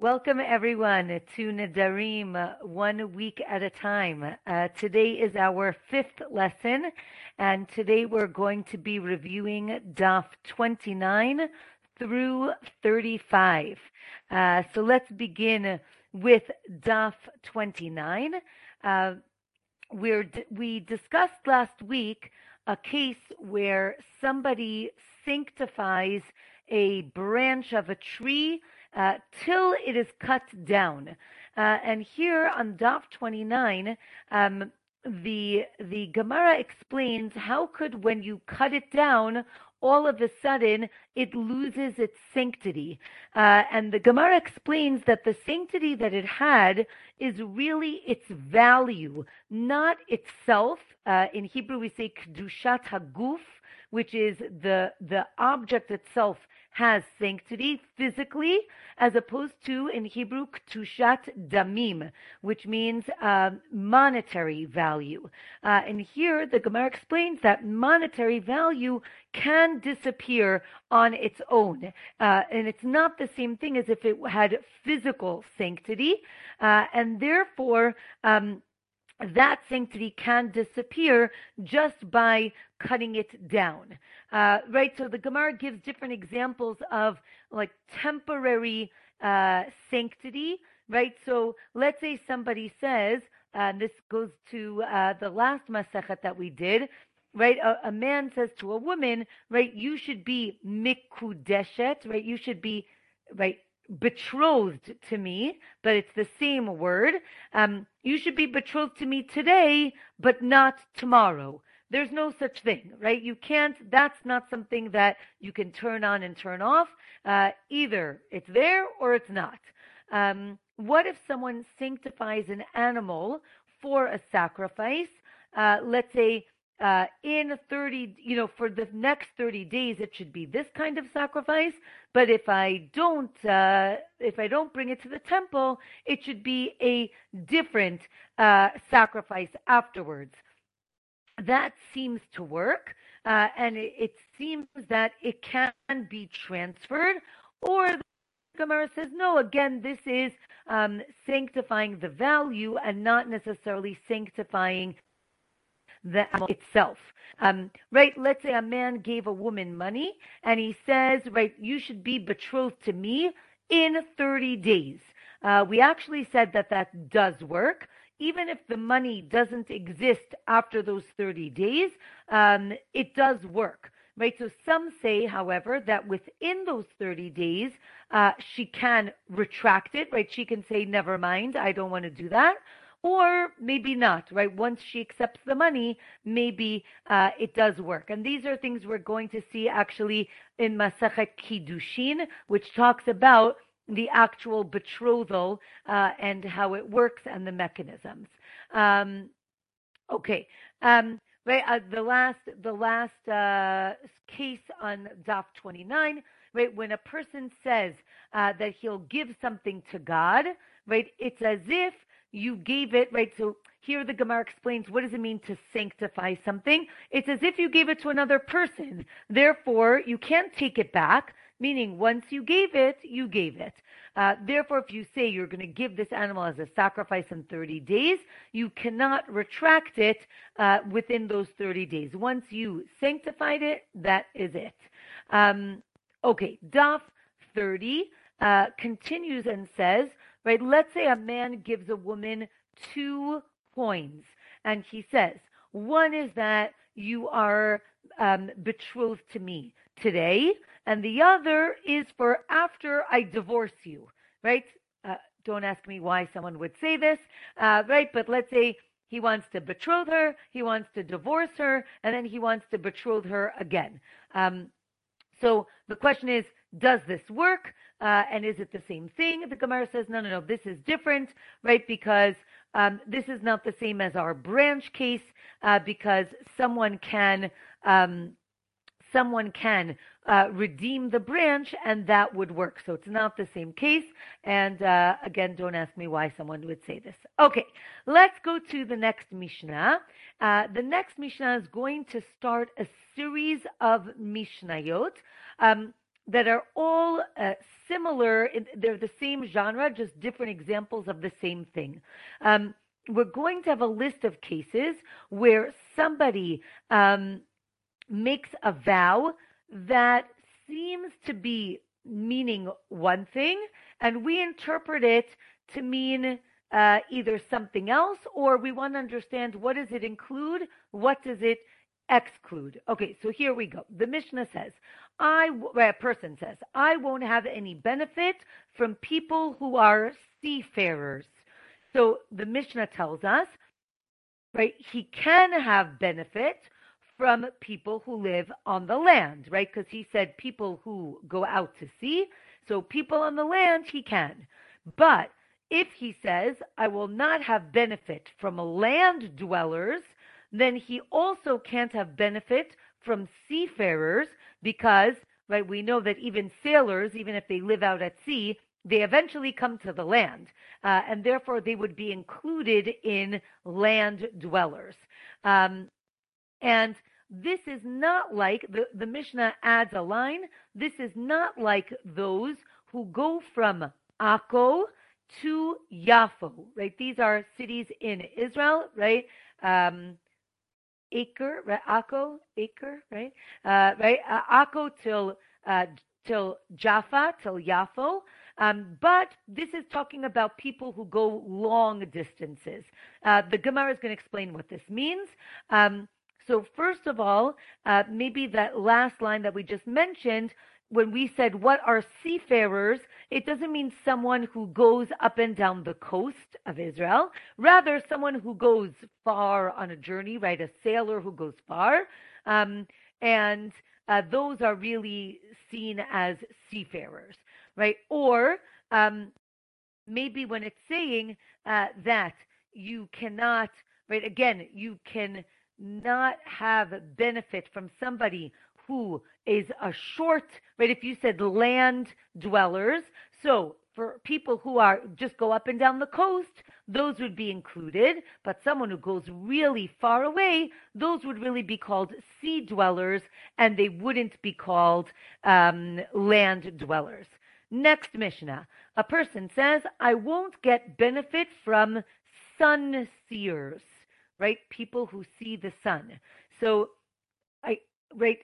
Welcome everyone to Nedarim, one week at a time. Uh, today is our fifth lesson, and today we're going to be reviewing Daf 29 through 35. Uh, so let's begin with Daf 29. Uh, we're, we discussed last week a case where somebody sanctifies a branch of a tree uh, till it is cut down. Uh, and here on Daf 29, um, the the Gemara explains how could when you cut it down, all of a sudden it loses its sanctity. Uh, and the Gemara explains that the sanctity that it had is really its value, not itself. Uh, in Hebrew, we say kedushat haguf, which is the the object itself has sanctity physically, as opposed to in Hebrew kedushat damim, which means uh, monetary value. Uh, and here the Gemara explains that monetary value can disappear on its own, uh, and it's not the same thing as if it had physical sanctity, uh, and therefore. Um, that sanctity can disappear just by cutting it down. Uh, right? So the Gemara gives different examples of like temporary uh, sanctity, right? So let's say somebody says, and this goes to uh, the last Masechet that we did, right? A, a, man says to a woman, right, you should be mikudeshet, right? You should be, right, betrothed to me, but it's the same word. Um, you should be betrothed to me today, but not tomorrow. There's no such thing, right? You can't, that's not something that you can turn on and turn off. Uh, either it's there or it's not. Um, what if someone sanctifies an animal for a sacrifice? Uh, let's say uh, in 30, you know, for the next 30 days, it should be this kind of sacrifice. But if I don't, uh, if I don't bring it to the temple, it should be a different uh, sacrifice afterwards. That seems to work, uh, and it, it, seems that it can be transferred, or the Gemara says no. Again, this is um, sanctifying the value and not necessarily sanctifying the animal itself. Um, right? Let's say a man gave a woman money and he says, right, you should be betrothed to me in 30 days. Uh, we actually said that that does work. Even if the money doesn't exist after those 30 days, um, it does work. Right. So some say, however, that within those 30 days, uh, she can retract it. Right. She can say, never mind, I don't want to do that or maybe not, right? Once she accepts the money, maybe uh, it does work. And these are things we're going to see actually in Masachet Kiddushin, which talks about the actual betrothal uh, and how it works and the mechanisms. Um, okay. Um, right, uh, the last, the last uh, case on DAF 29, right, when a person says uh, that he'll give something to God, right, it's as if you gave it, right? So here the Gemara explains what does it mean to sanctify something? It's as if you gave it to another person. Therefore, you can't take it back, meaning once you gave it, you gave it. Uh, therefore, if you say you're going to give this animal as a sacrifice in 30 days, you cannot retract it uh, within those 30 days. Once you sanctified it, that is it. Um, okay, Daf 30 uh, continues and says, right? Let's say a man gives a woman two coins, and he says, one is that you are um, betrothed to me today, and the other is for after I divorce you, right? Uh, don't ask me why someone would say this, uh, right? But let's say he wants to betroth her, he wants to divorce her, and then he wants to betroth her again. Um, so the question is, does this work? Uh, and is it the same thing? The Gemara says, no, no, no, this is different, right? Because um, this is not the same as our branch case, uh, because someone can um, someone can uh, redeem the branch, and that would work. So it's not the same case. And uh, again, don't ask me why someone would say this. Okay, let's go to the next Mishnah. Uh, the next Mishnah is going to start a series of Mishnayot. Um, that are all uh, similar. They're the same genre, just different examples of the same thing. Um, we're going to have a list of cases where somebody um, makes a vow that seems to be meaning one thing, and we interpret it to mean uh, either something else, or we want to understand what does it include, what does it exclude. Okay, so here we go. The Mishnah says, I, a person says, I won't have any benefit from people who are seafarers. So the Mishnah tells us, right, he can have benefit from people who live on the land, right? Because he said people who go out to sea. So people on the land, he can. But if he says, I will not have benefit from land dwellers, then he also can't have benefit from seafarers because, right, we know that even sailors, even if they live out at sea, they eventually come to the land, uh, and therefore they would be included in land dwellers. Um, and this is not like the, the Mishnah adds a line. This is not like those who go from Akko to Yafo, right? These are cities in Israel, right? Um, Acre, right? Akko, Acre, right? Uh, right? Uh, Akko till uh, till Jaffa, till Yafo. Um, but this is talking about people who go long distances. Uh, the Gemara is going to explain what this means. Um, so, first of all, uh, maybe that last line that we just mentioned, when we said, What are seafarers? it doesn't mean someone who goes up and down the coast of Israel, rather, someone who goes far on a journey, right? A sailor who goes far. Um, and uh, those are really seen as seafarers, right? Or um, maybe when it's saying uh, that you cannot, right? Again, you can not have benefit from somebody who is a short, right? If you said land dwellers, so for people who are just go up and down the coast, those would be included. But someone who goes really far away, those would really be called sea dwellers, and they wouldn't be called um, land dwellers. Next Mishnah, a person says, "I won't get benefit from sun seers." right? People who see the sun. So, I right.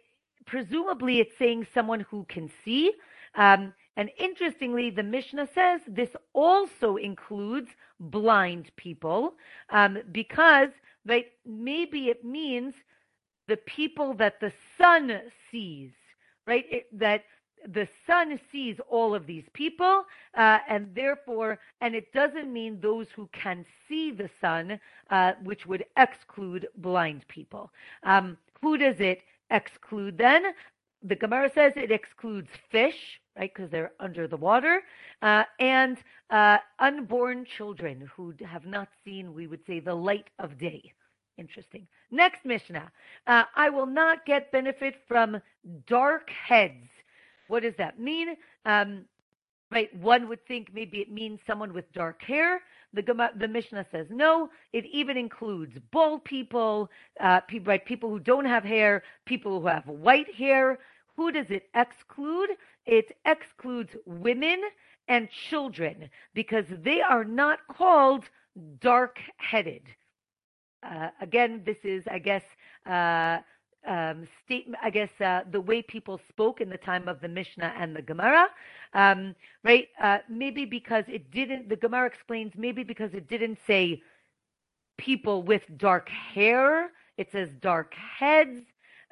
Presumably, it's saying someone who can see. Um, and interestingly, the Mishnah says this also includes blind people um, because right, maybe it means the people that the sun sees, right? It, that the sun sees all of these people, uh, and therefore, and it doesn't mean those who can see the sun, uh, which would exclude blind people. Um, who does it exclude then? The Gemara says it excludes fish, right, because they're under the water, uh, and uh, unborn children who have not seen, we would say, the light of day. Interesting. Next Mishnah. Uh, I will not get benefit from dark heads what does that mean? Um, right, one would think maybe it means someone with dark hair. The, the Mishnah says no. It even includes bald people, uh, people, right, people who don't have hair, people who have white hair. Who does it exclude? It excludes women and children because they are not called dark-headed. Uh, again, this is, I guess, uh, um, statement, I guess, uh, the way people spoke in the time of the Mishnah and the Gemara, um, right? Uh, maybe because it didn't, the Gemara explains, maybe because it didn't say people with dark hair, it says dark heads.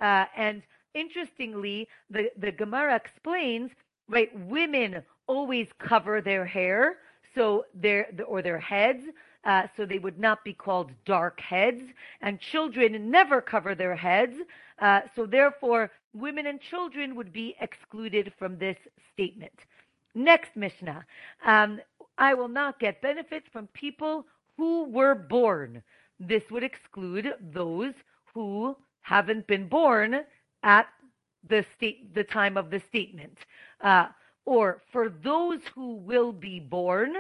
Uh, and interestingly, the, the Gemara explains, right, women always cover their hair, so their, or their heads, uh, so they would not be called dark heads. And children never cover their heads, uh, so therefore women and children would be excluded from this statement. Next Mishnah, um, I will not get benefits from people who were born. This would exclude those who haven't been born at the state, the time of the statement. Uh, or for those who will be born,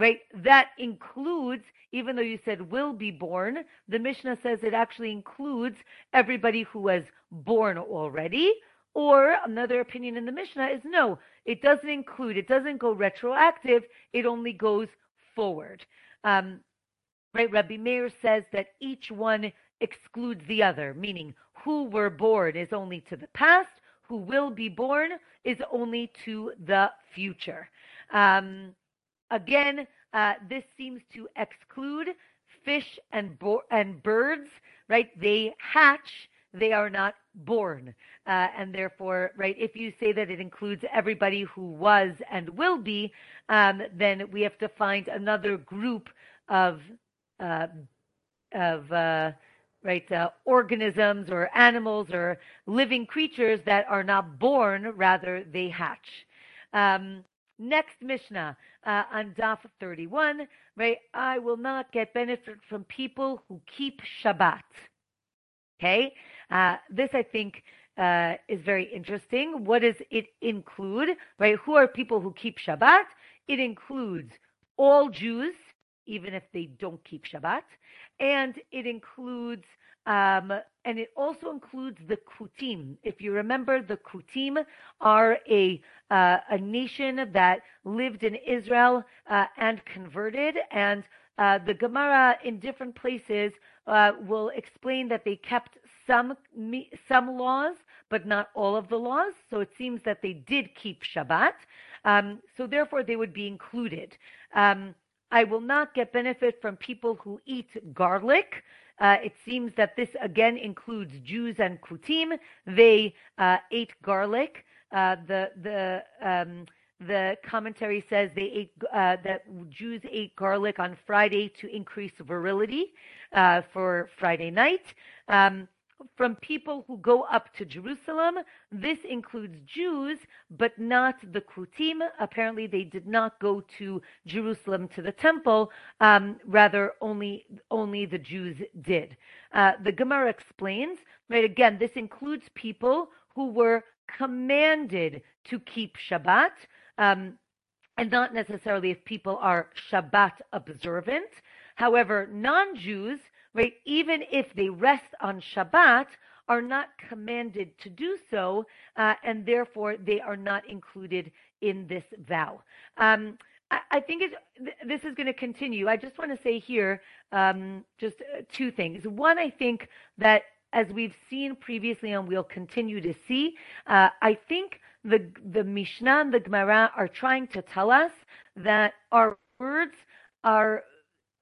right? That includes, even though you said will be born, the Mishnah says it actually includes everybody who was born already, Or another opinion in the Mishnah is no, it doesn't include, it doesn't go retroactive, it only goes forward. Um, right? Rabbi Meir says that each one excludes the other, meaning who were born is only to the past, who will be born is only to the future. Um, again, uh, this seems to exclude fish and bo- and birds, right? They hatch, they are not born, uh, and therefore, right? If you say that it includes everybody who was and will be, um, then we have to find another group of uh, of right uh, organisms or animals or living creatures that are not born, rather they hatch. Um, next Mishnah uh, on Daf 31, right? I will not get benefit from people who keep Shabbat. Okay, uh, this I think uh, is very interesting. What does it include? Right? Who are people who keep Shabbat? It includes all Jews even if they don't keep Shabbat. And it includes, um, and it also includes the Kutim. If you remember, the Kutim are a uh, a nation that lived in Israel uh, and converted, and uh, the Gemara in different places uh, will explain that they kept some some laws, but not all of the laws. So it seems that they did keep Shabbat. Um, so therefore, they would be included. Um, I will not get benefit from people who eat garlic. Uh, it seems that this again includes Jews and Kutim. They uh, ate garlic. Uh, the the um, the commentary says they ate uh, that Jews ate garlic on Friday to increase virility uh, for Friday night. Um, from people who go up to Jerusalem. This includes Jews, but not the Kutim. Apparently, they did not go to Jerusalem to the temple. Um, rather, only only the Jews did. Uh, the Gemara explains. Right again, this includes people who were commanded to keep Shabbat. Um, and not necessarily if people are Shabbat observant. However, non Jews right? Even if they rest on Shabbat, are not commanded to do so, uh, and therefore they are not included in this vow. Um, I, I, think th- this is going to continue. I just want to say here um, just uh, two things. One, I think that as we've seen previously and we'll continue to see, uh, I think the the Mishnah and the Gemara are trying to tell us that our words are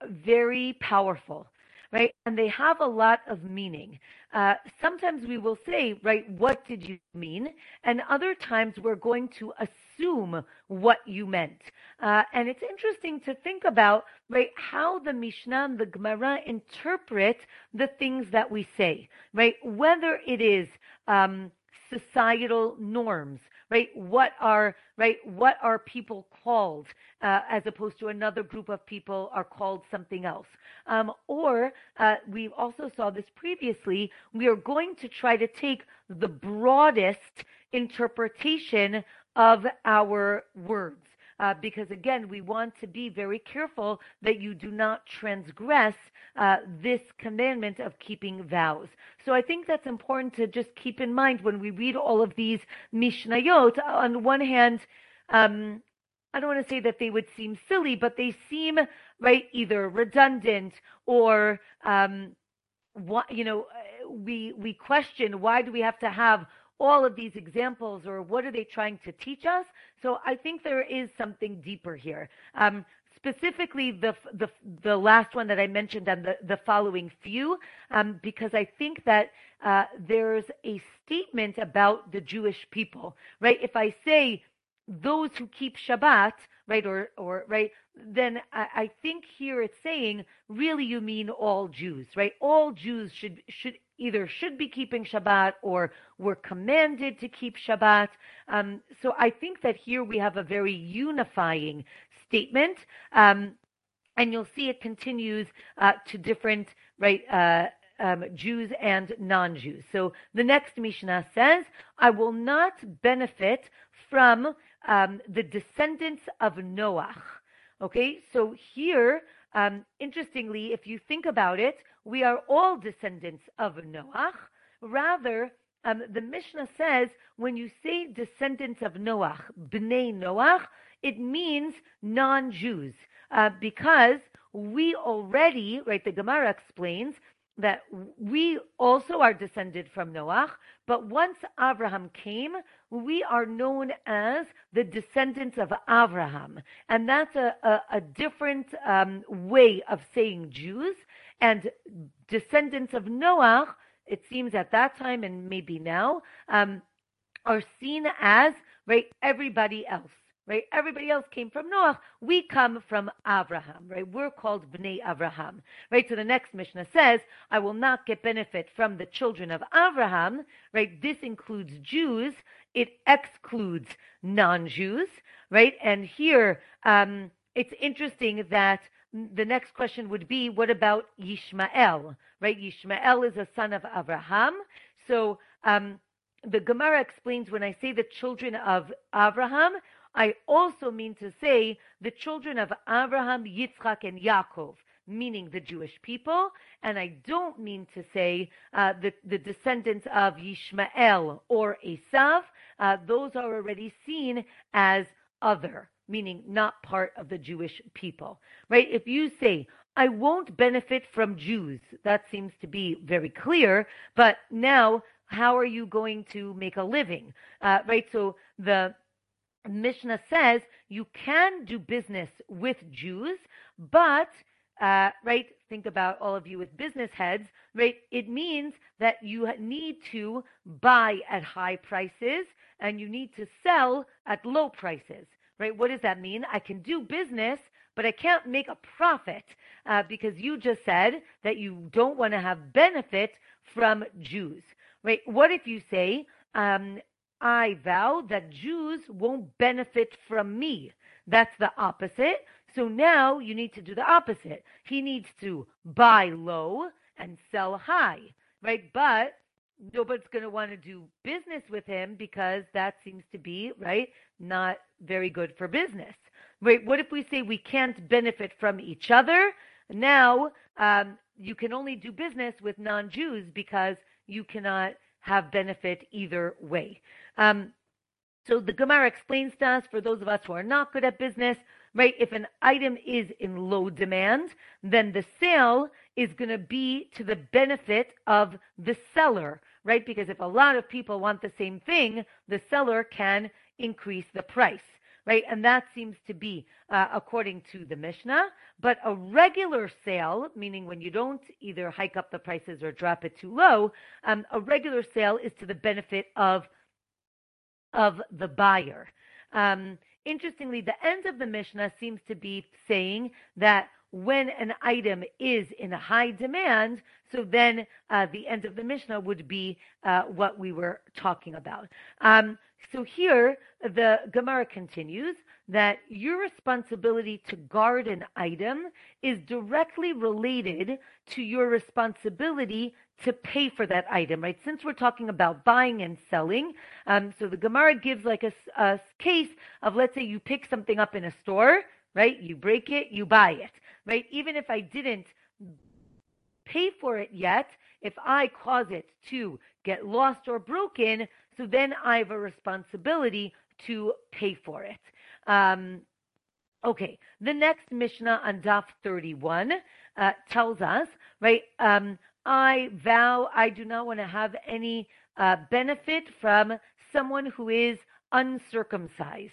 very powerful right? And they have a lot of meaning. Uh, sometimes we will say, right, what did you mean? And other times we're going to assume what you meant. Uh, and it's interesting to think about, right, how the Mishnah and the Gemara interpret the things that we say, right? Whether it is um, societal norms, right? What are right? What are people called, uh, as opposed to another group of people are called something else? Um, or uh, we also saw this previously. We are going to try to take the broadest interpretation of our words uh, because again, we want to be very careful that you do not transgress uh, this commandment of keeping vows. So I think that's important to just keep in mind when we read all of these Mishnayot. On one hand, um, I don't want to say that they would seem silly, but they seem right either redundant or um, what you know we we question why do we have to have all of these examples or what are they trying to teach us? So I think there is something deeper here. Um, specifically the, the the last one that I mentioned and the, the following few, um, because I think that uh, there's a statement about the Jewish people, right? If I say those who keep Shabbat, right, or or right, then I, I think here it's saying really you mean all Jews, right? All Jews should should either should be keeping Shabbat or were commanded to keep Shabbat. Um, so I think that here we have a very unifying statement. Um, and you'll see it continues uh, to different right uh, um, Jews and non-Jews. So the next Mishnah says, "I will not benefit from um, the descendants of Noah." Okay, so here, um, interestingly, if you think about it, we are all descendants of Noach. Rather, um, the Mishnah says when you say descendants of Noach, Bnei Noach, it means non-Jews, uh, because we already, right, the Gemara explains that we also are descended from Noach, but once Abraham came, we are known as the descendants of Abraham. And that's a, a, a different um, way of saying Jews. And descendants of Noah, it seems at that time and maybe now, um, are seen as right everybody else right? Everybody else came from Noah. We come from Abraham, right? We're called Bnei Abraham, right? So the next Mishnah says, I will not get benefit from the children of Abraham, right? This includes Jews. It excludes non-Jews, right? And here, um, it's interesting that the next question would be, what about Yishmael, right? Yishmael is a son of Abraham. So, um, the Gemara explains when I say the children of Abraham, I also mean to say the children of Abraham, Yitzchak, and Yaakov, meaning the Jewish people, and I don't mean to say uh, the, the descendants of Yishmael or Esav. Uh, those are already seen as other, meaning not part of the Jewish people, right? If you say, I won't benefit from Jews, that seems to be very clear, but now how are you going to make a living, uh, right? So the Mishnah says you can do business with Jews, but uh, right, think about all of you with business heads, right? It means that you need to buy at high prices and you need to sell at low prices, right? What does that mean? I can do business, but I can't make a profit uh, because you just said that you don't want to have benefit from Jews, right? What if you say, um, I vow that Jews won't benefit from me. That's the opposite. So now you need to do the opposite. He needs to buy low and sell high, right? But nobody's going to want to do business with him because that seems to be, right, not very good for business. Right? What if we say we can't benefit from each other? Now um, you can only do business with non Jews because you cannot have benefit either way. Um, so the Gemara explains to us, for those of us who are not good at business, right, if an item is in low demand, then the sale is going to be to the benefit of the seller, right? Because if a lot of people want the same thing, the seller can increase the price, right? And that seems to be uh, according to the Mishnah. But a regular sale, meaning when you don't either hike up the prices or drop it too low, um, a regular sale is to the benefit of of the buyer. Um, interestingly, the end of the Mishnah seems to be saying that when an item is in high demand, so then uh, the end of the Mishnah would be uh, what we were talking about. Um, so here the Gemara continues that your responsibility to guard an item is directly related to your responsibility to pay for that item, right? Since we're talking about buying and selling, um, so the Gemara gives like a, a case of let's say you pick something up in a store, right? You break it, you buy it, right? Even if I didn't pay for it yet, if I cause it to get lost or broken, so then I have a responsibility to pay for it. Um, okay, the next Mishnah on Daf 31 uh, tells us, right? Um, I vow I do not want to have any uh, benefit from someone who is uncircumcised.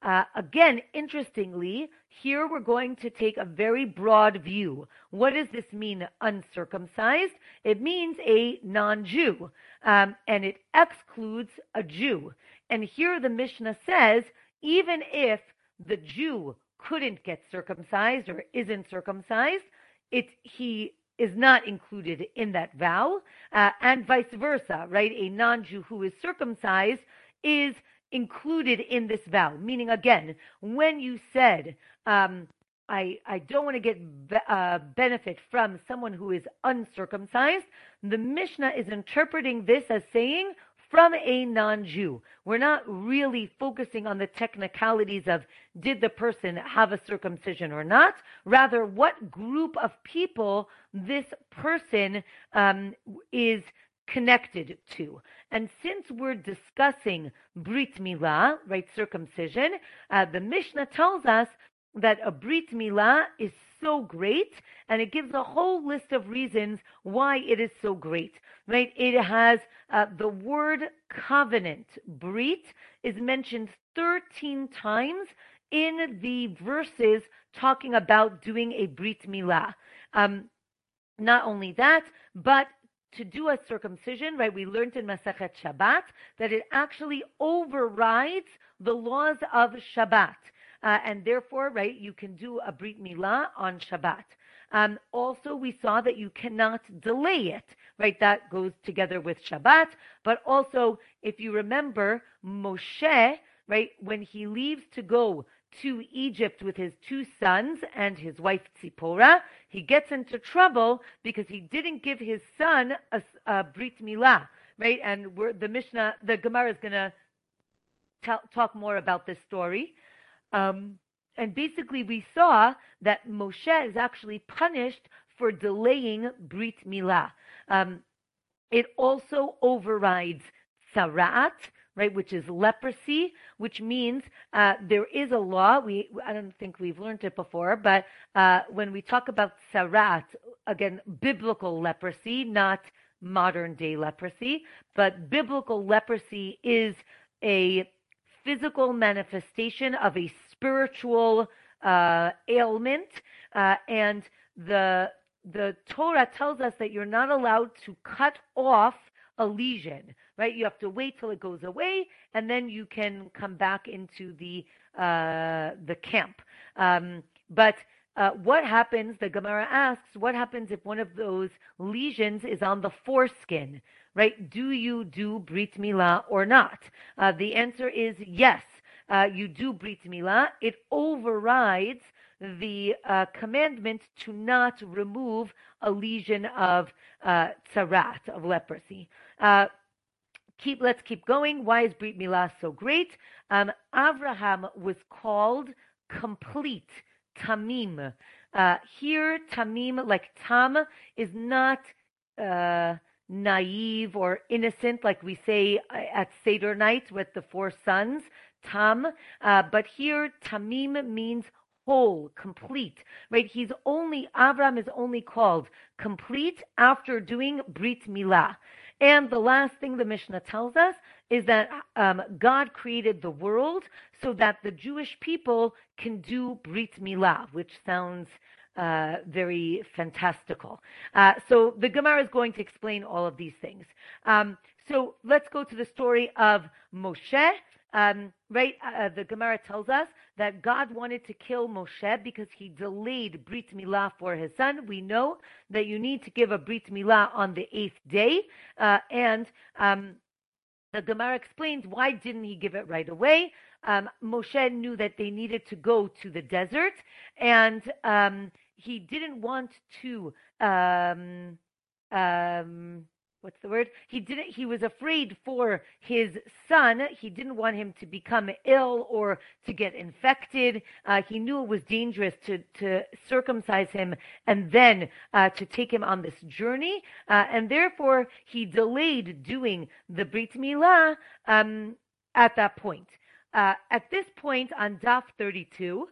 Uh, again, interestingly, here we're going to take a very broad view. What does this mean, uncircumcised? It means a non Jew, um, and it excludes a Jew. And here the Mishnah says even if the Jew couldn't get circumcised or isn't circumcised, it, he is not included in that vow, uh, and vice versa, right? A non Jew who is circumcised is included in this vow. Meaning, again, when you said, um, I, I don't want to get uh, benefit from someone who is uncircumcised, the Mishnah is interpreting this as saying, from a non Jew. We're not really focusing on the technicalities of did the person have a circumcision or not, rather, what group of people this person um, is connected to. And since we're discussing Brit Milah, right, circumcision, uh, the Mishnah tells us that a Brit Milah is so great, and it gives a whole list of reasons why it is so great. Right? It has uh, the word covenant, Brit, is mentioned 13 times in the verses talking about doing a Brit Milah. Um, not only that, but to do a circumcision, right? We learned in Masachet Shabbat that it actually overrides the laws of Shabbat. Uh, and therefore, right, you can do a Brit Milah on Shabbat. Um, also, we saw that you cannot delay it, right? That goes together with Shabbat. But also, if you remember, Moshe, right, when he leaves to go to Egypt with his two sons and his wife Tzipora, he gets into trouble because he didn't give his son a, a Brit Milah, right? And the Mishnah, the Gemara is going to talk more about this story. Um, and basically, we saw that Moshe is actually punished for delaying Brit Milah. Um, it also overrides Tzarat, right, which is leprosy, which means uh, there is a law. We I don't think we've learned it before, but uh, when we talk about tzarat, again, biblical leprosy, not modern day leprosy, but biblical leprosy is a physical manifestation of a spiritual uh, ailment, uh, and the the Torah tells us that you're not allowed to cut off a lesion, right? You have to wait till it goes away, and then you can come back into the uh, the camp. Um, but uh, what happens? The Gemara asks, what happens if one of those lesions is on the foreskin? Right? Do you do brit milah or not? Uh, the answer is yes. Uh, you do brit milah. It overrides the uh, commandment to not remove a lesion of uh, tzarat, of leprosy. Uh, keep, let's keep going. Why is Brit Milah so great? Um, Abraham was called complete, Tamim. Uh, here, Tamim, like Tam, is not uh, naive or innocent, like we say uh, at Seder night with the four sons, Tam. Uh, but here, Tamim means whole, complete, right? He's only, Avram is only called complete after doing Brit Milah. And the last thing the Mishnah tells us is that um, God created the world so that the Jewish people can do Brit Milah, which sounds uh, very fantastical. Uh, so the Gemara is going to explain all of these things. Um, so let's go to the story of Moshe. Um, right, uh, the Gemara tells us that God wanted to kill Moshe because he delayed Brit Milah for his son. We know that you need to give a Brit Milah on the eighth day, uh, and um, the Gemara explains why didn't he give it right away. Um, Moshe knew that they needed to go to the desert, and um, he didn't want to. Um, um, what's the word? He didn't. He was afraid for his son. He didn't want him to become ill or to get infected. Uh, he knew it was dangerous to to circumcise him and then uh, to take him on this journey, uh, and therefore he delayed doing the brit milah um, at that point. Uh, at this point on Daf 32,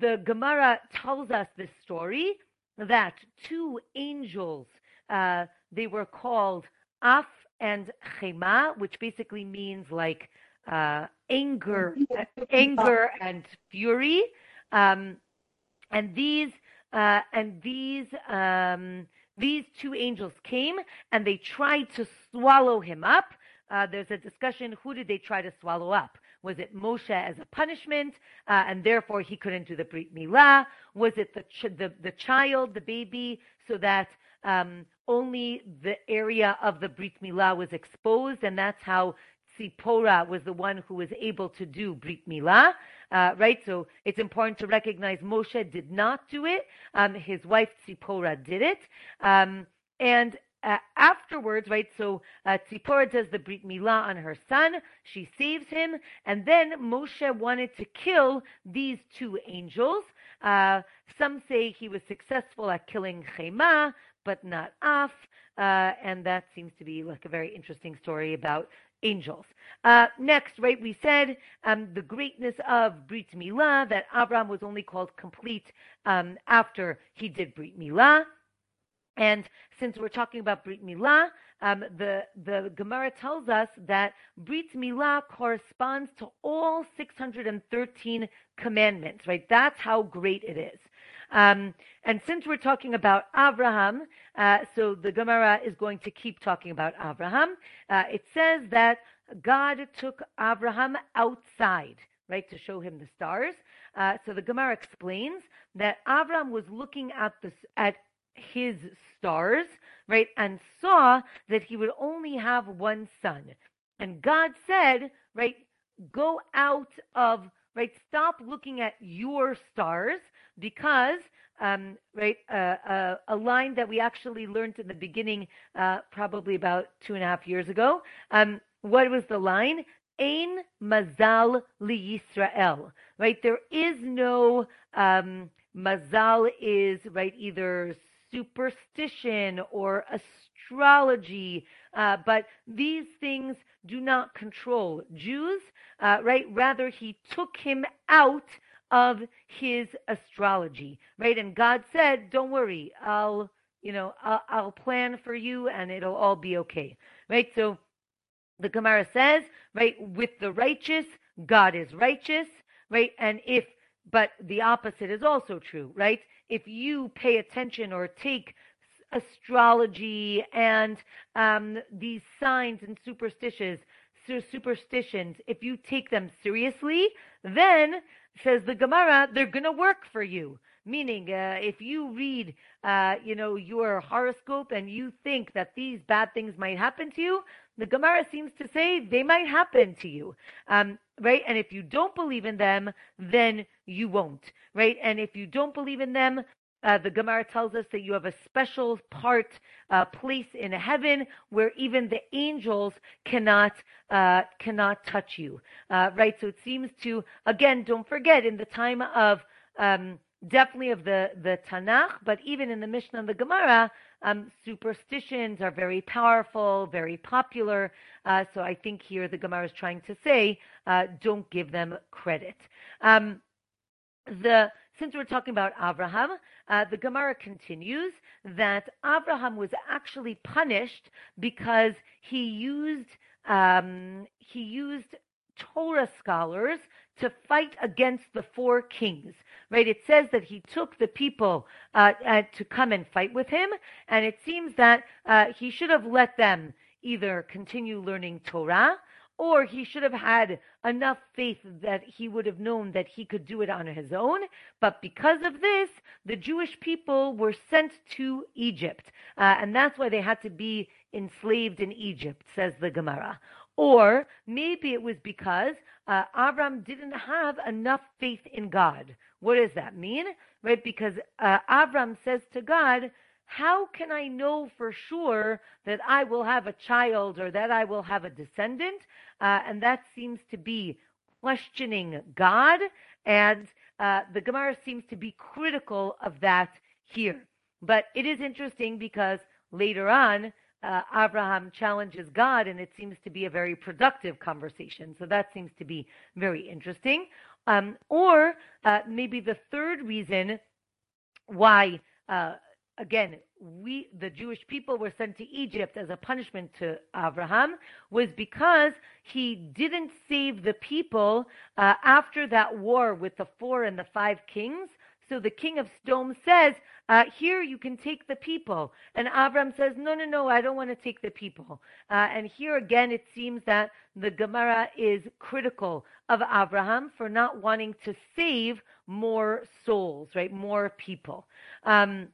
the Gemara tells us this story that two angels uh, they were called Af and Chema, which basically means like uh, anger, anger and fury. Um, and these uh, and these um, these two angels came and they tried to swallow him up. Uh, there's a discussion: who did they try to swallow up? Was it Moshe as a punishment, uh, and therefore he couldn't do the brit milah? Was it the ch- the, the child, the baby, so that um, only the area of the Brit Milah was exposed, and that's how Tzipora was the one who was able to do Brit Milah, uh, right? So it's important to recognize Moshe did not do it. Um, his wife Tzipora did it. Um, and uh, afterwards, right? So uh, Tzipora does the Brit Milah on her son. She saves him. And then Moshe wanted to kill these two angels. Uh, some say he was successful at killing Chema but not Af. uh, and that seems to be like a very interesting story about angels. Uh, next, right, we said um, the greatness of Brit Milah, that Abraham was only called complete um, after he did Brit Milah. And since we're talking about Brit Milah, um, the, the Gemara tells us that Brit Milah corresponds to all 613 commandments, right? That's how great it is. Um, and since we're talking about Abraham, uh, so the Gemara is going to keep talking about Abraham. Uh, it says that God took Abraham outside, right, to show him the stars. Uh, so the Gemara explains that Abraham was looking at the at his stars, right, and saw that he would only have one son. And God said, right, go out of, right, stop looking at your stars because um, right, uh, uh, a line that we actually learned in the beginning, uh, probably about two and a half years ago. Um, what was the line? Ein mazal li Yisrael. Right, there is no um, mazal is right either superstition or astrology, uh, but these things do not control Jews. Uh, right, rather he took him out of his astrology, right? And God said, "Don't worry, I'll, you know, I'll, I'll plan for you, and it'll all be okay." Right? So the Gemara says, right, with the righteous, God is righteous, right? And if, but the opposite is also true, right? If you pay attention or take astrology and um, these signs and superstitions superstitions, if you take them seriously, then says the Gemara, they're going to work for you. Meaning, uh, if you read, uh, you know, your horoscope and you think that these bad things might happen to you, the Gemara seems to say they might happen to you, um, right? And if you don't believe in them, then you won't, right? And if you don't believe in them, uh, the Gemara tells us that you have a special part, uh, place in heaven where even the angels cannot uh, cannot touch you. Uh, right. So it seems to again, don't forget in the time of um, definitely of the the Tanakh, but even in the Mishnah and the Gemara, um, superstitions are very powerful, very popular. Uh, so I think here the Gemara is trying to say, uh, don't give them credit. Um, the since we're talking about Abraham, uh, the Gemara continues that Abraham was actually punished because he used um, he used Torah scholars to fight against the four kings. Right? It says that he took the people uh, uh, to come and fight with him, and it seems that uh, he should have let them either continue learning Torah or he should have had enough faith that he would have known that he could do it on his own. But because of this, the Jewish people were sent to Egypt. Uh, and that's why they had to be enslaved in Egypt, says the Gemara. Or maybe it was because uh, Abram didn't have enough faith in God. What does that mean? Right? Because uh, Abram says to God, how can I know for sure that I will have a child or that I will have a descendant? Uh, and that seems to be questioning God. And uh, the Gemara seems to be critical of that here. But it is interesting because later on, uh, Abraham challenges God, and it seems to be a very productive conversation. So that seems to be very interesting. Um, or uh, maybe the third reason why uh, again, we, the Jewish people, were sent to Egypt as a punishment to Abraham was because he didn't save the people uh, after that war with the four and the five kings. So the king of Sodom says, uh, Here you can take the people. And Abraham says, No, no, no, I don't want to take the people. Uh, and here again, it seems that the Gemara is critical of Abraham for not wanting to save more souls, right? More people. Um,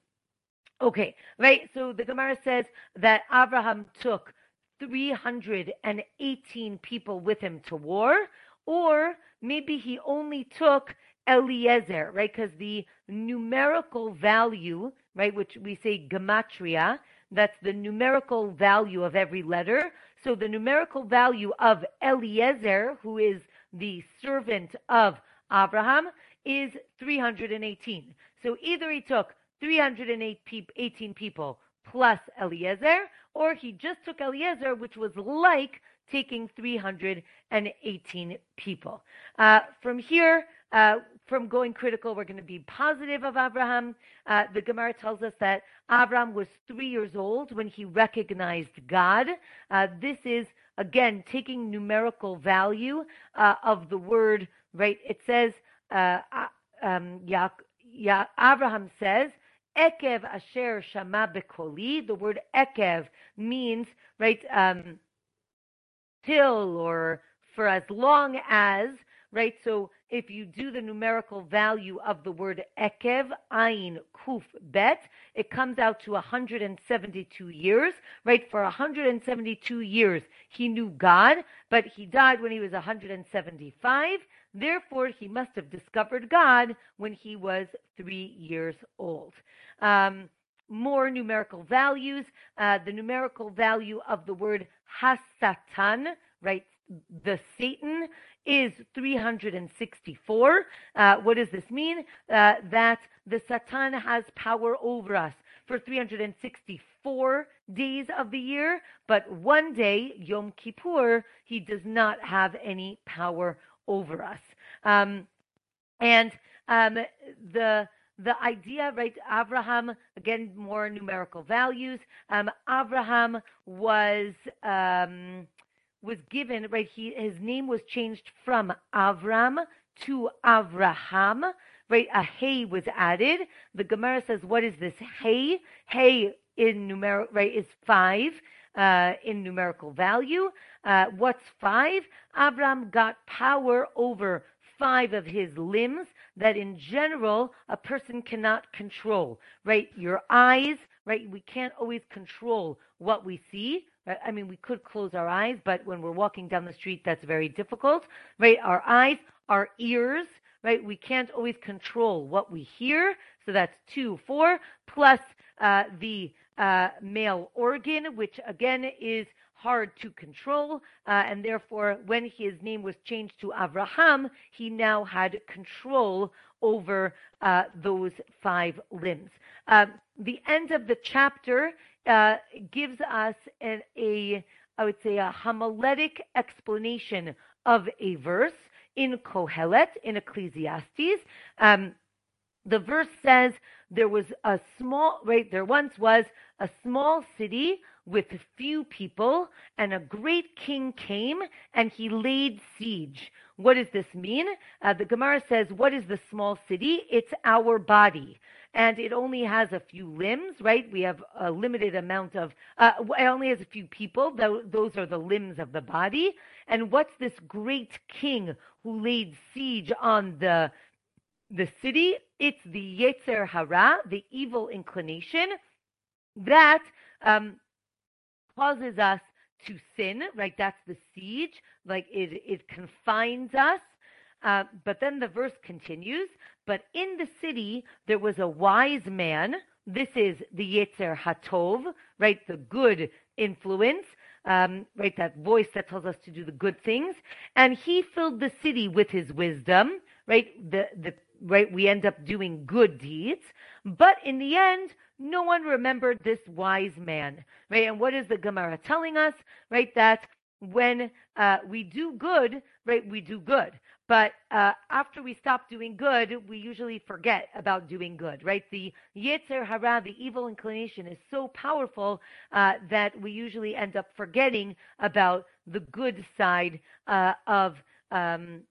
Okay, right. So the Gemara says that Abraham took 318 people with him to war, or maybe he only took Eliezer, right? Because the numerical value, right, which we say gematria, that's the numerical value of every letter. So the numerical value of Eliezer, who is the servant of Abraham, is 318. So either he took 318 people plus Eliezer, or he just took Eliezer, which was like taking 318 people. Uh, from here, uh, from going critical, we're going to be positive of Abraham. Uh, the Gemara tells us that Abraham was three years old when he recognized God. Uh, this is, again, taking numerical value uh, of the word, right? It says, uh, um, Ya- Abraham says, Ekev asher shama bekoli. The word ekev means, right, um, till or for as long as, right? So if you do the numerical value of the word ekev, ayin, kuf, bet, it comes out to 172 years, right? For 172 years, he knew God, but he died when he was 175. Therefore, he must have discovered God when he was three years old. Um, more numerical values. Uh, the numerical value of the word hasatan, right? The Satan is 364. Uh, what does this mean? Uh, that the Satan has power over us for 364 days of the year, but one day, Yom Kippur, he does not have any power over us. Um, and um, the the idea, right? Abraham, again, more numerical values. Um, Abraham was um, was given, right? He his name was changed from Avram to Avraham, right? A hey was added. The Gemara says, "What is this hey?" Hey in numerical, right? Is five. Uh, in numerical value. Uh, what's five? Abraham got power over five of his limbs that in general a person cannot control, right? Your eyes, right? We can't always control what we see. Right? I mean, we could close our eyes, but when we're walking down the street, that's very difficult, right? Our eyes, our ears, right? We can't always control what we hear. So that's two, four, plus uh, the uh, male organ, which again is hard to control, uh, and therefore, when his name was changed to Abraham, he now had control over uh, those five limbs. Uh, the end of the chapter uh, gives us an, a, I would say, a homiletic explanation of a verse in Kohelet, in Ecclesiastes. Um, the verse says there was a small, right, there once was a small city with few people, and a great king came and he laid siege. What does this mean? Uh, the Gemara says, What is the small city? It's our body. And it only has a few limbs, right? We have a limited amount of, uh, it only has a few people. Those are the limbs of the body. And what's this great king who laid siege on the the city? It's the Yetzer Hara, the evil inclination that um, causes us to sin, right? That's the siege, like it, it confines us. Uh, but then the verse continues, but in the city there was a wise man. This is the Yetzer Hatov, right? The good influence, um, right? That voice that tells us to do the good things. And he filled the city with his wisdom, right? The, the, right? We end up doing good deeds. But in the end, no one remembered this wise man, right? And what is the Gemara telling us, right? That when uh, we do good, right, we do good. But uh, after we stop doing good, we usually forget about doing good, right? The Yetzer Hara, the evil inclination, is so powerful uh, that we usually end up forgetting about the good side uh, of um,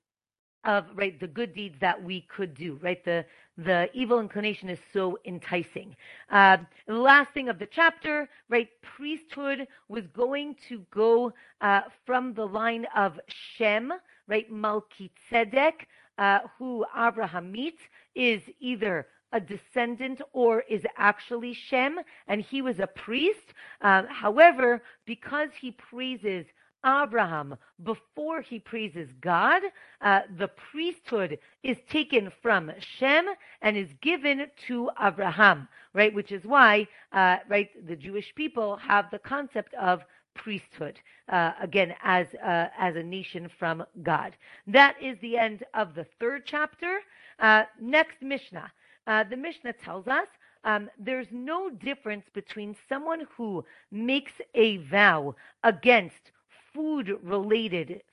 of right the good deeds that we could do right the the evil inclination is so enticing uh, the last thing of the chapter right priesthood was going to go uh, from the line of shem right Melchizedek, uh, who abraham meets is either a descendant or is actually Shem, and he was a priest. Um, however, because he praises Abraham before he praises God, uh, the priesthood is taken from Shem and is given to Abraham, right? Which is why, uh, right, the Jewish people have the concept of priesthood uh, again as uh, as a nation from God. That is the end of the third chapter. Uh, next Mishnah. Uh, the Mishnah tells us um, there's no difference between someone who makes a vow against food related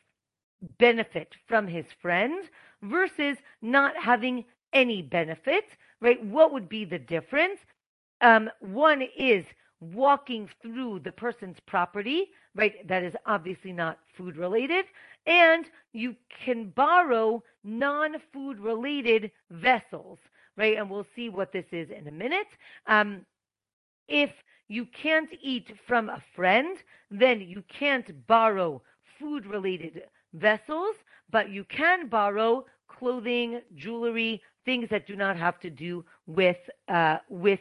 benefit from his friend versus not having any benefit, right? What would be the difference? Um, one is walking through the person's property, right? That is obviously not food related. And you can borrow non food related vessels, right? And we'll see what this is in a minute. Um, if you can't eat from a friend, then you can't borrow food related vessels, but you can borrow clothing, jewelry, things that do not have to do with uh, with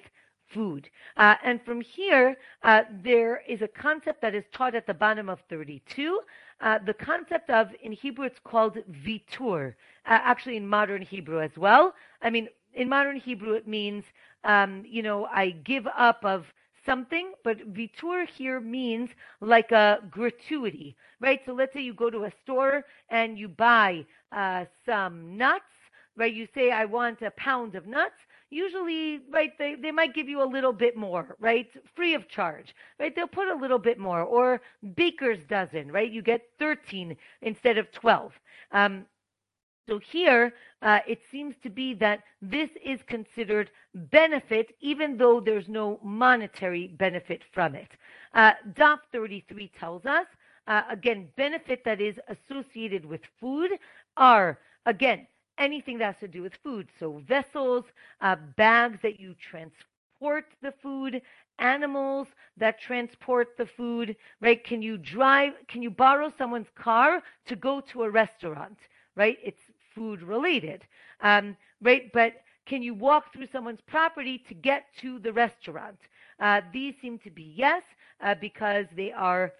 food. Uh, and from here, uh, there is a concept that is taught at the bottom of 32. Uh, the concept of, in Hebrew, it's called vitur, uh, actually in modern Hebrew as well. I mean, in modern Hebrew, it means, um, you know, I give up of something, but vitur here means like a gratuity, right? So let's say you go to a store and you buy uh, some nuts, right? You say, I want a pound of nuts. Usually, right, they, they might give you a little bit more, right? Free of charge, right? They'll put a little bit more, or baker's dozen, right? You get 13 instead of 12. Um, so here, uh, it seems to be that this is considered benefit, even though there's no monetary benefit from it. Uh, Daf 33 tells us, uh, again, benefit that is associated with food are, again, anything that has to do with food. So vessels, uh, bags that you transport the food, animals that transport the food, right? Can you drive, can you borrow someone's car to go to a restaurant, right? It's food related, um, right? But can you walk through someone's property to get to the restaurant? Uh, these seem to be yes, uh, because they are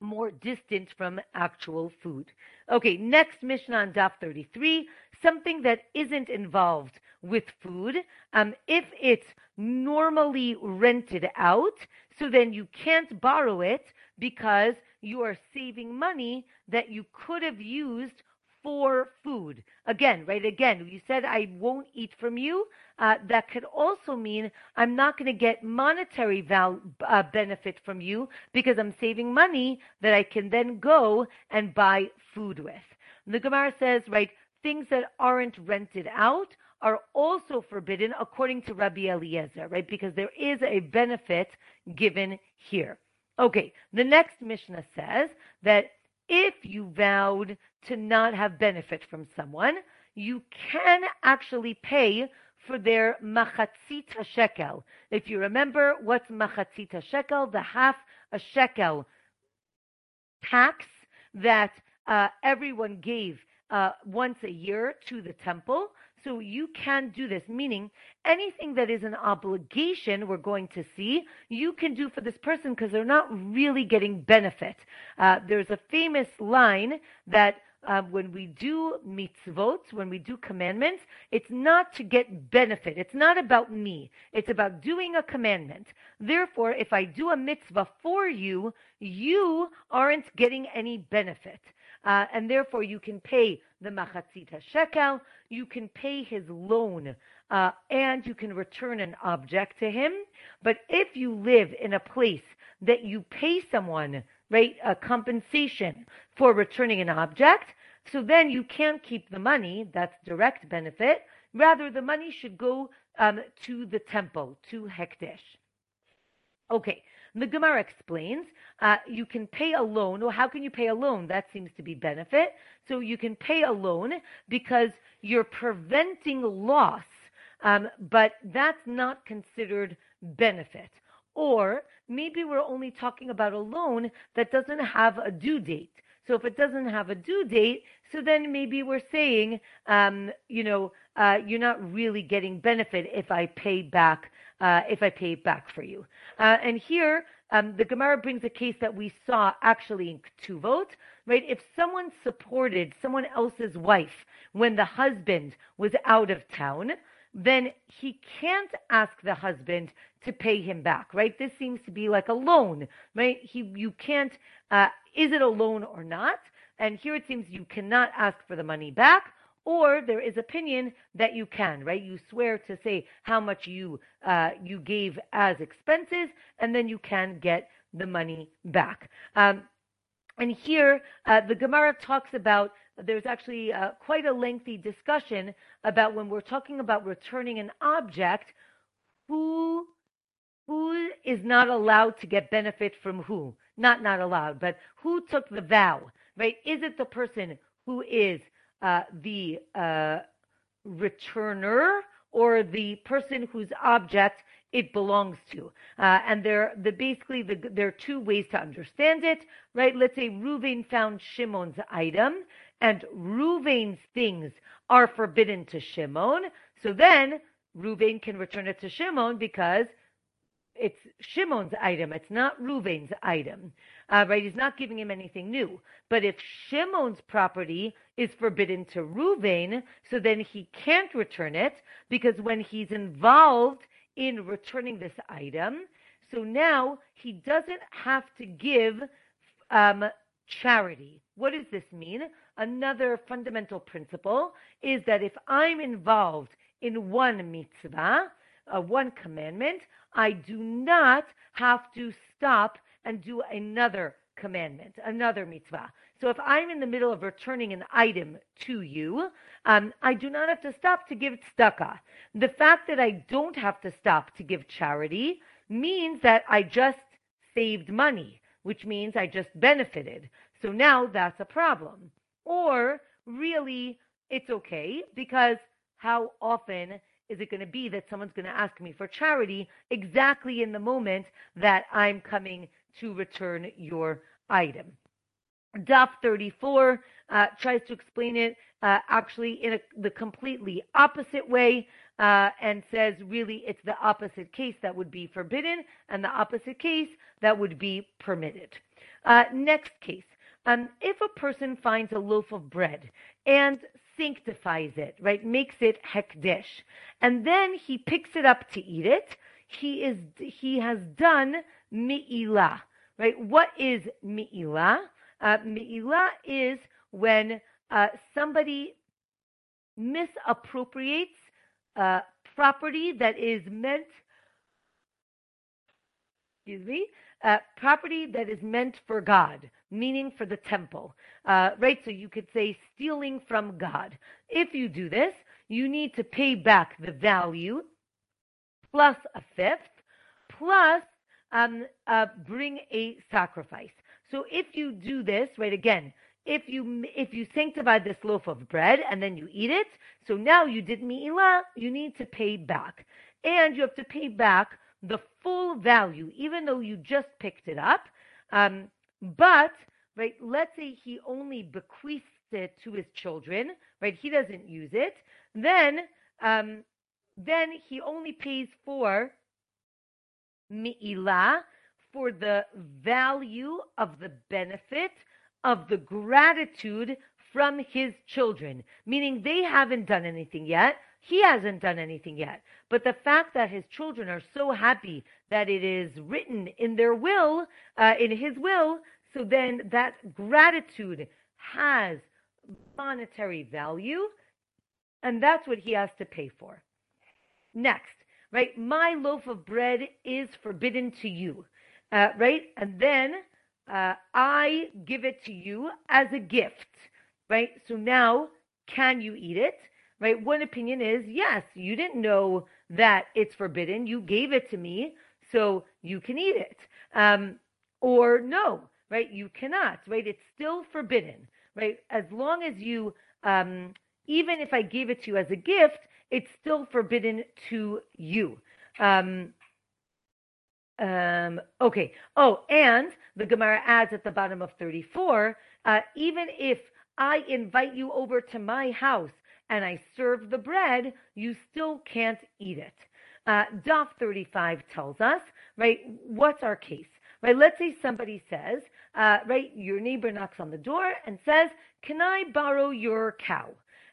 more distant from actual food. Okay, next Mishnah on Daf 33, something that isn't involved with food. Um, if it's normally rented out, so then you can't borrow it because you are saving money that you could have used for food. Again, right? Again, you said I won't eat from you. Uh, that could also mean I'm not going to get monetary val- uh, benefit from you because I'm saving money that I can then go and buy food with. And the Gemara says, right, things that aren't rented out are also forbidden according to Rabbi Eliezer, right? Because there is a benefit given here. Okay, the next Mishnah says that if you vowed to not have benefit from someone, you can actually pay for their machatzit shekel. If you remember, what's machatzit shekel? The half a shekel tax that uh, everyone gave uh, once a year to the temple. So you can do this, meaning anything that is an obligation we're going to see, you can do for this person because they're not really getting benefit. Uh, there's a famous line that uh, when we do mitzvot, when we do commandments, it's not to get benefit. It's not about me. It's about doing a commandment. Therefore, if I do a mitzvah for you, you aren't getting any benefit. Uh, and therefore, you can pay the machatzit shekel, you can pay his loan, uh, and you can return an object to him. But if you live in a place that you pay someone right? A compensation for returning an object. So then you can't keep the money. That's direct benefit. Rather, the money should go um, to the temple, to Hekdesh. Okay, the Gemara explains uh, you can pay a loan. Well, how can you pay a loan? That seems to be benefit. So you can pay a loan because you're preventing loss, um, but that's not considered benefit. Or maybe we're only talking about a loan that doesn't have a due date. So if it doesn't have a due date, so then maybe we're saying, um, you know, uh, you're not really getting benefit if I pay back, uh, if I pay back for you. Uh, and here, um, the Gemara brings a case that we saw actually in Ketuvot, right? If someone supported someone else's wife when the husband was out of town, then he can't ask the husband to pay him back, right? This seems to be like a loan, right? He, you can't, uh, is it a loan or not? And here it seems you cannot ask for the money back. or there is opinion that you can, right? You swear to say how much you uh, you gave as expenses, and then you can get the money back. Um, and here, uh, the Gemara talks about there's actually uh, quite a lengthy discussion about when we're talking about returning an object, who who is not allowed to get benefit from who? Not not allowed, but who took the vow, right? Is it the person who is uh, the uh, returner or the person whose object it belongs to. Uh, and there, the, basically, the, there are two ways to understand it, right? Let's say Ruvain found Shimon's item, and Ruvain's things are forbidden to Shimon. So then Ruvain can return it to Shimon because it's Shimon's item. It's not Ruvain's item, uh, right? He's not giving him anything new. But if Shimon's property is forbidden to Ruvain, so then he can't return it because when he's involved in returning this item, so now he doesn't have to give um, charity. What does this mean? Another fundamental principle is that if I'm involved in one mitzvah, uh, one commandment, I do not have to stop and do another commandment, another mitzvah. So if I'm in the middle of returning an item to you, um, I do not have to stop to give tzedakah. The fact that I don't have to stop to give charity means that I just saved money, which means I just benefited. So now that's a problem. Or really, it's okay because how often is it going to be that someone's going to ask me for charity exactly in the moment that I'm coming to return your item? Daf 34 uh, tries to explain it uh, actually in a, the completely opposite way uh, and says really it's the opposite case that would be forbidden and the opposite case that would be permitted. Uh, next case. Um, if a person finds a loaf of bread and sanctifies it, right, makes it hekdesh, and then he picks it up to eat it, he is he has done mi'ilah, right? What is mi'ilah? Uh, is when uh, somebody misappropriates uh, property that is meant, excuse me, uh, property that is meant for God, meaning for the temple, uh, right? So you could say stealing from God. If you do this, you need to pay back the value plus a fifth, plus um, uh, bring a sacrifice. So if you do this, right, again, if you if you sanctify this loaf of bread and then you eat it, so now you did mi'ilah, you need to pay back. And you have to pay back the full value, even though you just picked it up. Um, but, right, let's say he only bequeaths it to his children, right? He doesn't use it. Then, um, then he only pays for mi'ilah, for the value of the benefit of the gratitude from his children, meaning they haven't done anything yet. He hasn't done anything yet. But the fact that his children are so happy that it is written in their will, uh, in his will, so then that gratitude has monetary value, and that's what he has to pay for. Next, right? My loaf of bread is forbidden to you, uh, right? And then uh, I give it to you as a gift, right? So now, can you eat it? Right? One opinion is yes, you didn't know that it's forbidden. You gave it to me, so you can eat it. Um, or no, right? You cannot, right? It's still forbidden, right? As long as you, um, even if I gave it to you as a gift, it's still forbidden to you. Um, um, okay. Oh, and the Gemara adds at the bottom of 34, uh, even if I invite you over to my house and I serve the bread, you still can't eat it. Uh, Daf 35 tells us, right, what's our case? Right, let's say somebody says, uh, right, your neighbor knocks on the door and says, can I borrow your cow?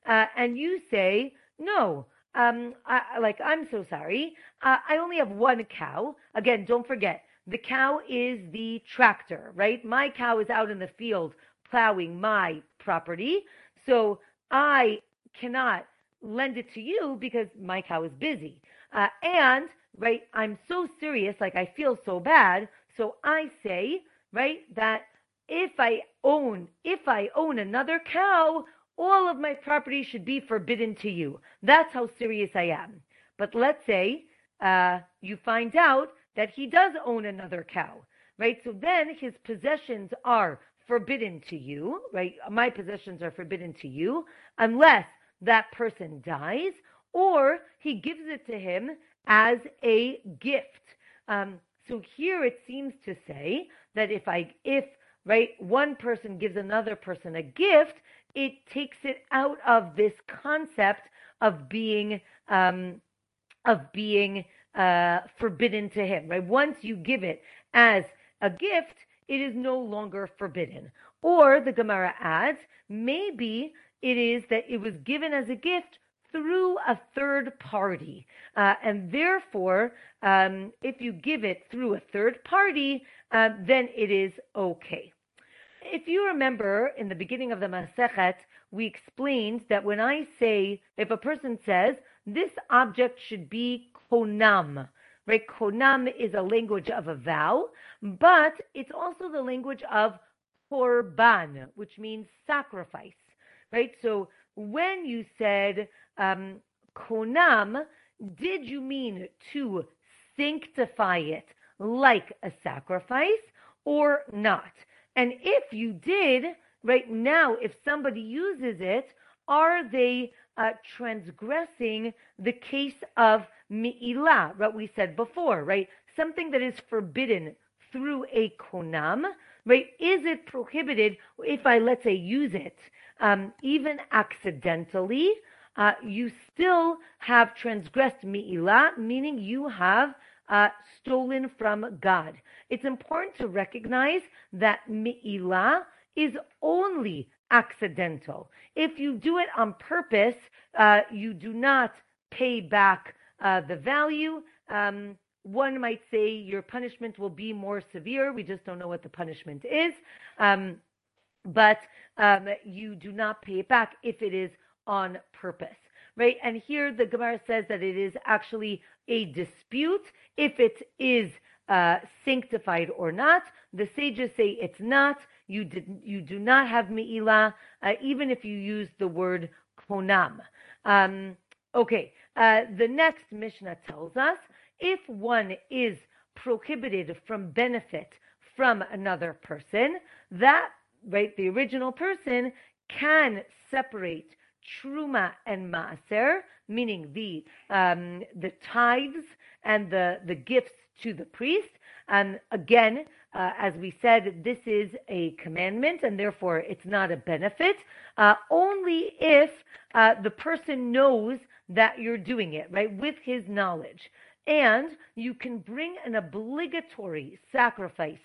Uh, and you say, no, um, I, like, I'm so sorry. Uh, I only have one cow. Again, don't forget, the cow is the tractor, right? My cow is out in the field plowing my property. So I cannot lend it to you because my cow is busy. Uh, and, right, I'm so serious, like I feel so bad. So I say, right, that if I own, if I own another cow, all of my property should be forbidden to you. That's how serious I am. But let's say uh, you find out that he does own another cow, right? So then his possessions are forbidden to you, right? My possessions are forbidden to you unless that person dies or he gives it to him as a gift. Um, so here it seems to say that if I, if right, one person gives another person a gift, it takes it out of this concept of being um, of being uh, forbidden to him. Right, once you give it as a gift, it is no longer forbidden. Or the Gemara adds, maybe it is that it was given as a gift through a third party. Uh, and therefore, um, if you give it through a third party, uh, then it is okay. If you remember in the beginning of the Masechet, we explained that when I say, if a person says, this object should be konam, right? Konam is a language of a vow, but it's also the language of korban, which means sacrifice, right? So when you said um, konam, did you mean to sanctify it like a sacrifice or not? And if you did, right now, if somebody uses it, are they uh, transgressing the case of mi'ilah, what we said before, right? Something that is forbidden through a konam, right? Is it prohibited if I, let's say, use it, um, even accidentally? Uh, you still have transgressed mi'ilah, meaning you have uh, stolen from God. It's important to recognize that mi'ilah is only accidental. If you do it on purpose, uh, you do not pay back uh, the value. Um, one might say your punishment will be more severe. We just don't know what the punishment is. Um, but um, you do not pay it back if it is on purpose, right? And here the Gemara says that it is actually a dispute if it is uh, sanctified or not. The sages say it's not. You did, you do not have mi'ilah, uh, even if you use the word konam. Um, okay, uh, the next Mishnah tells us if one is prohibited from benefit from another person, that right, the original person can separate truma and maaser, meaning the um, the tithes and the the gifts to the priest. And again, uh, as we said, this is a commandment and therefore it's not a benefit, uh, only if uh, the person knows that you're doing it, right, with his knowledge. And you can bring an obligatory sacrifice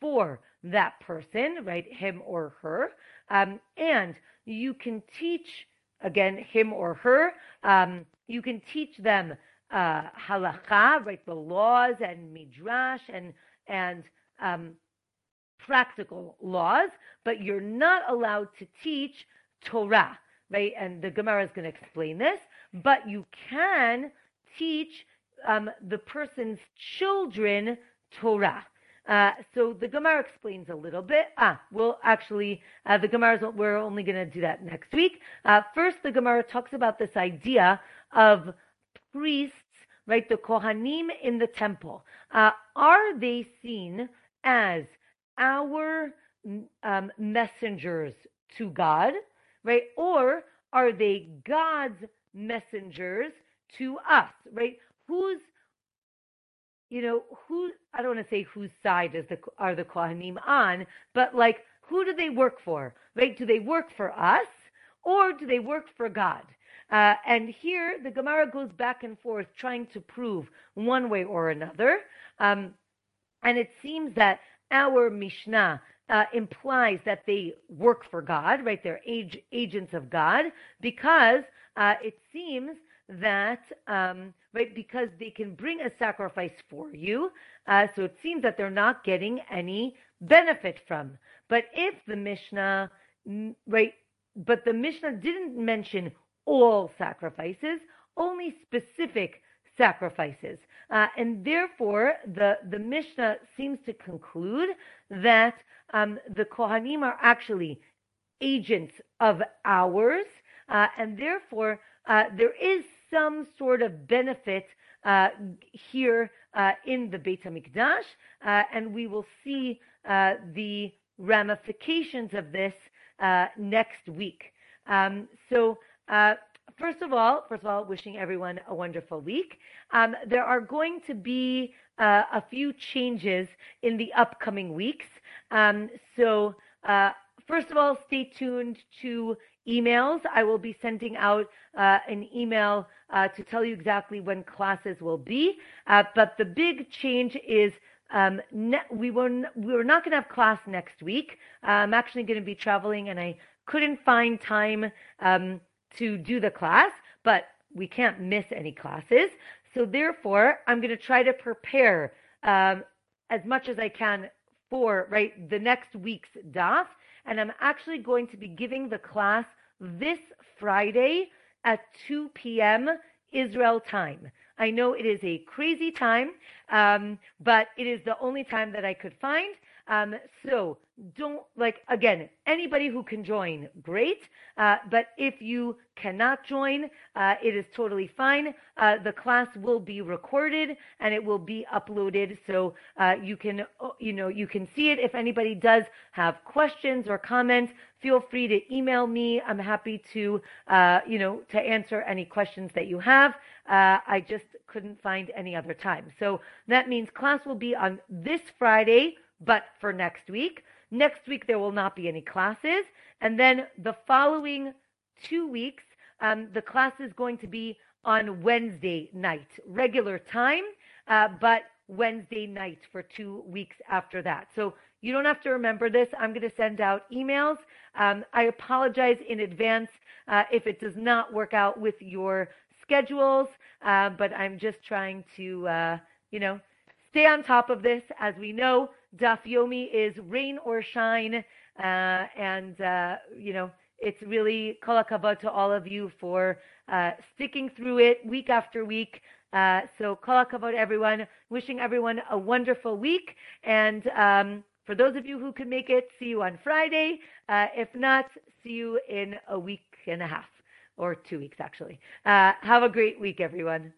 for that person, right, him or her. Um, and you can teach, again, him or her, um, you can teach them uh, halacha, right, the laws and midrash and, and um, practical laws, but you're not allowed to teach Torah, right? And the Gemara is going to explain this, but you can teach um, the person's children Torah. Uh, so the Gemara explains a little bit. Ah, well, actually, uh, the Gemara, we're only going to do that next week. Uh, first, the Gemara talks about this idea of priests, right? The Kohanim in the temple. Uh, are they seen as our um, messengers to God, right? Or are they God's messengers to us, right? Who's you know, who I don't want to say whose side is the are the Kohanim on, but like who do they work for? Right? Do they work for us or do they work for God? Uh, and here the Gemara goes back and forth trying to prove one way or another. Um, and it seems that our Mishnah uh, implies that they work for God, right? They're age, agents of God, because uh, it seems that, um, right, because they can bring a sacrifice for you. Uh, so it seems that they're not getting any benefit from. But if the Mishnah, right, but the Mishnah didn't mention all sacrifices, only specific sacrifices. Uh, and therefore, the, the Mishnah seems to conclude that um, the Kohanim are actually agents of ours, uh, and therefore uh, there is some sort of benefit uh, here uh, in the Beit Hamikdash, uh, and we will see the ramifications of this next week. Um, so. First of all, first of all, wishing everyone a wonderful week. Um, there are going to be uh, a few changes in the upcoming weeks. Um, so, uh, first of all, stay tuned to emails. I will be sending out uh, an email uh, to tell you exactly when classes will be. Uh, but the big change is um, ne- we were n- we were not going to have class next week. I'm actually going to be traveling, and I couldn't find time um, to do the class. But we can't miss any classes, so therefore I'm going to try to prepare um, as much as I can for right the next week's daf and I'm actually going to be giving the class this Friday at 2 p.m. Israel time. I know it is a crazy time, um, but it is the only time that I could find. Um, so don't like again anybody who can join great uh, but if you cannot join uh, it is totally fine. Uh, the class will be recorded and it will be uploaded so uh, you can uh, you know you can see it. If anybody does have questions or comments feel free to email me. I'm happy to uh, you know to answer any questions that you have. I just couldn't find any other time. So that means class will be on this friday but for next week. Next week, there will not be any classes. And then the following two weeks, um, the class is going to be on Wednesday night, regular time, uh, but Wednesday night for two weeks after that. So you don't have to remember this. I'm going to send out emails. Um, I apologize in advance uh, if it does not work out with your schedules, uh, but I'm just trying to, uh, you know, stay on top of this. As we know, Daf Yomi is rain or shine, uh, and uh, you know it's really kol hakavod to all of you for uh, sticking through it week after week. Uh, so kol hakavod, everyone. Wishing everyone a wonderful week, and um, for those of you who can make it, see you on Friday. Uh, if not, see you in a week and a half or two weeks actually. Uh, have a great week, everyone.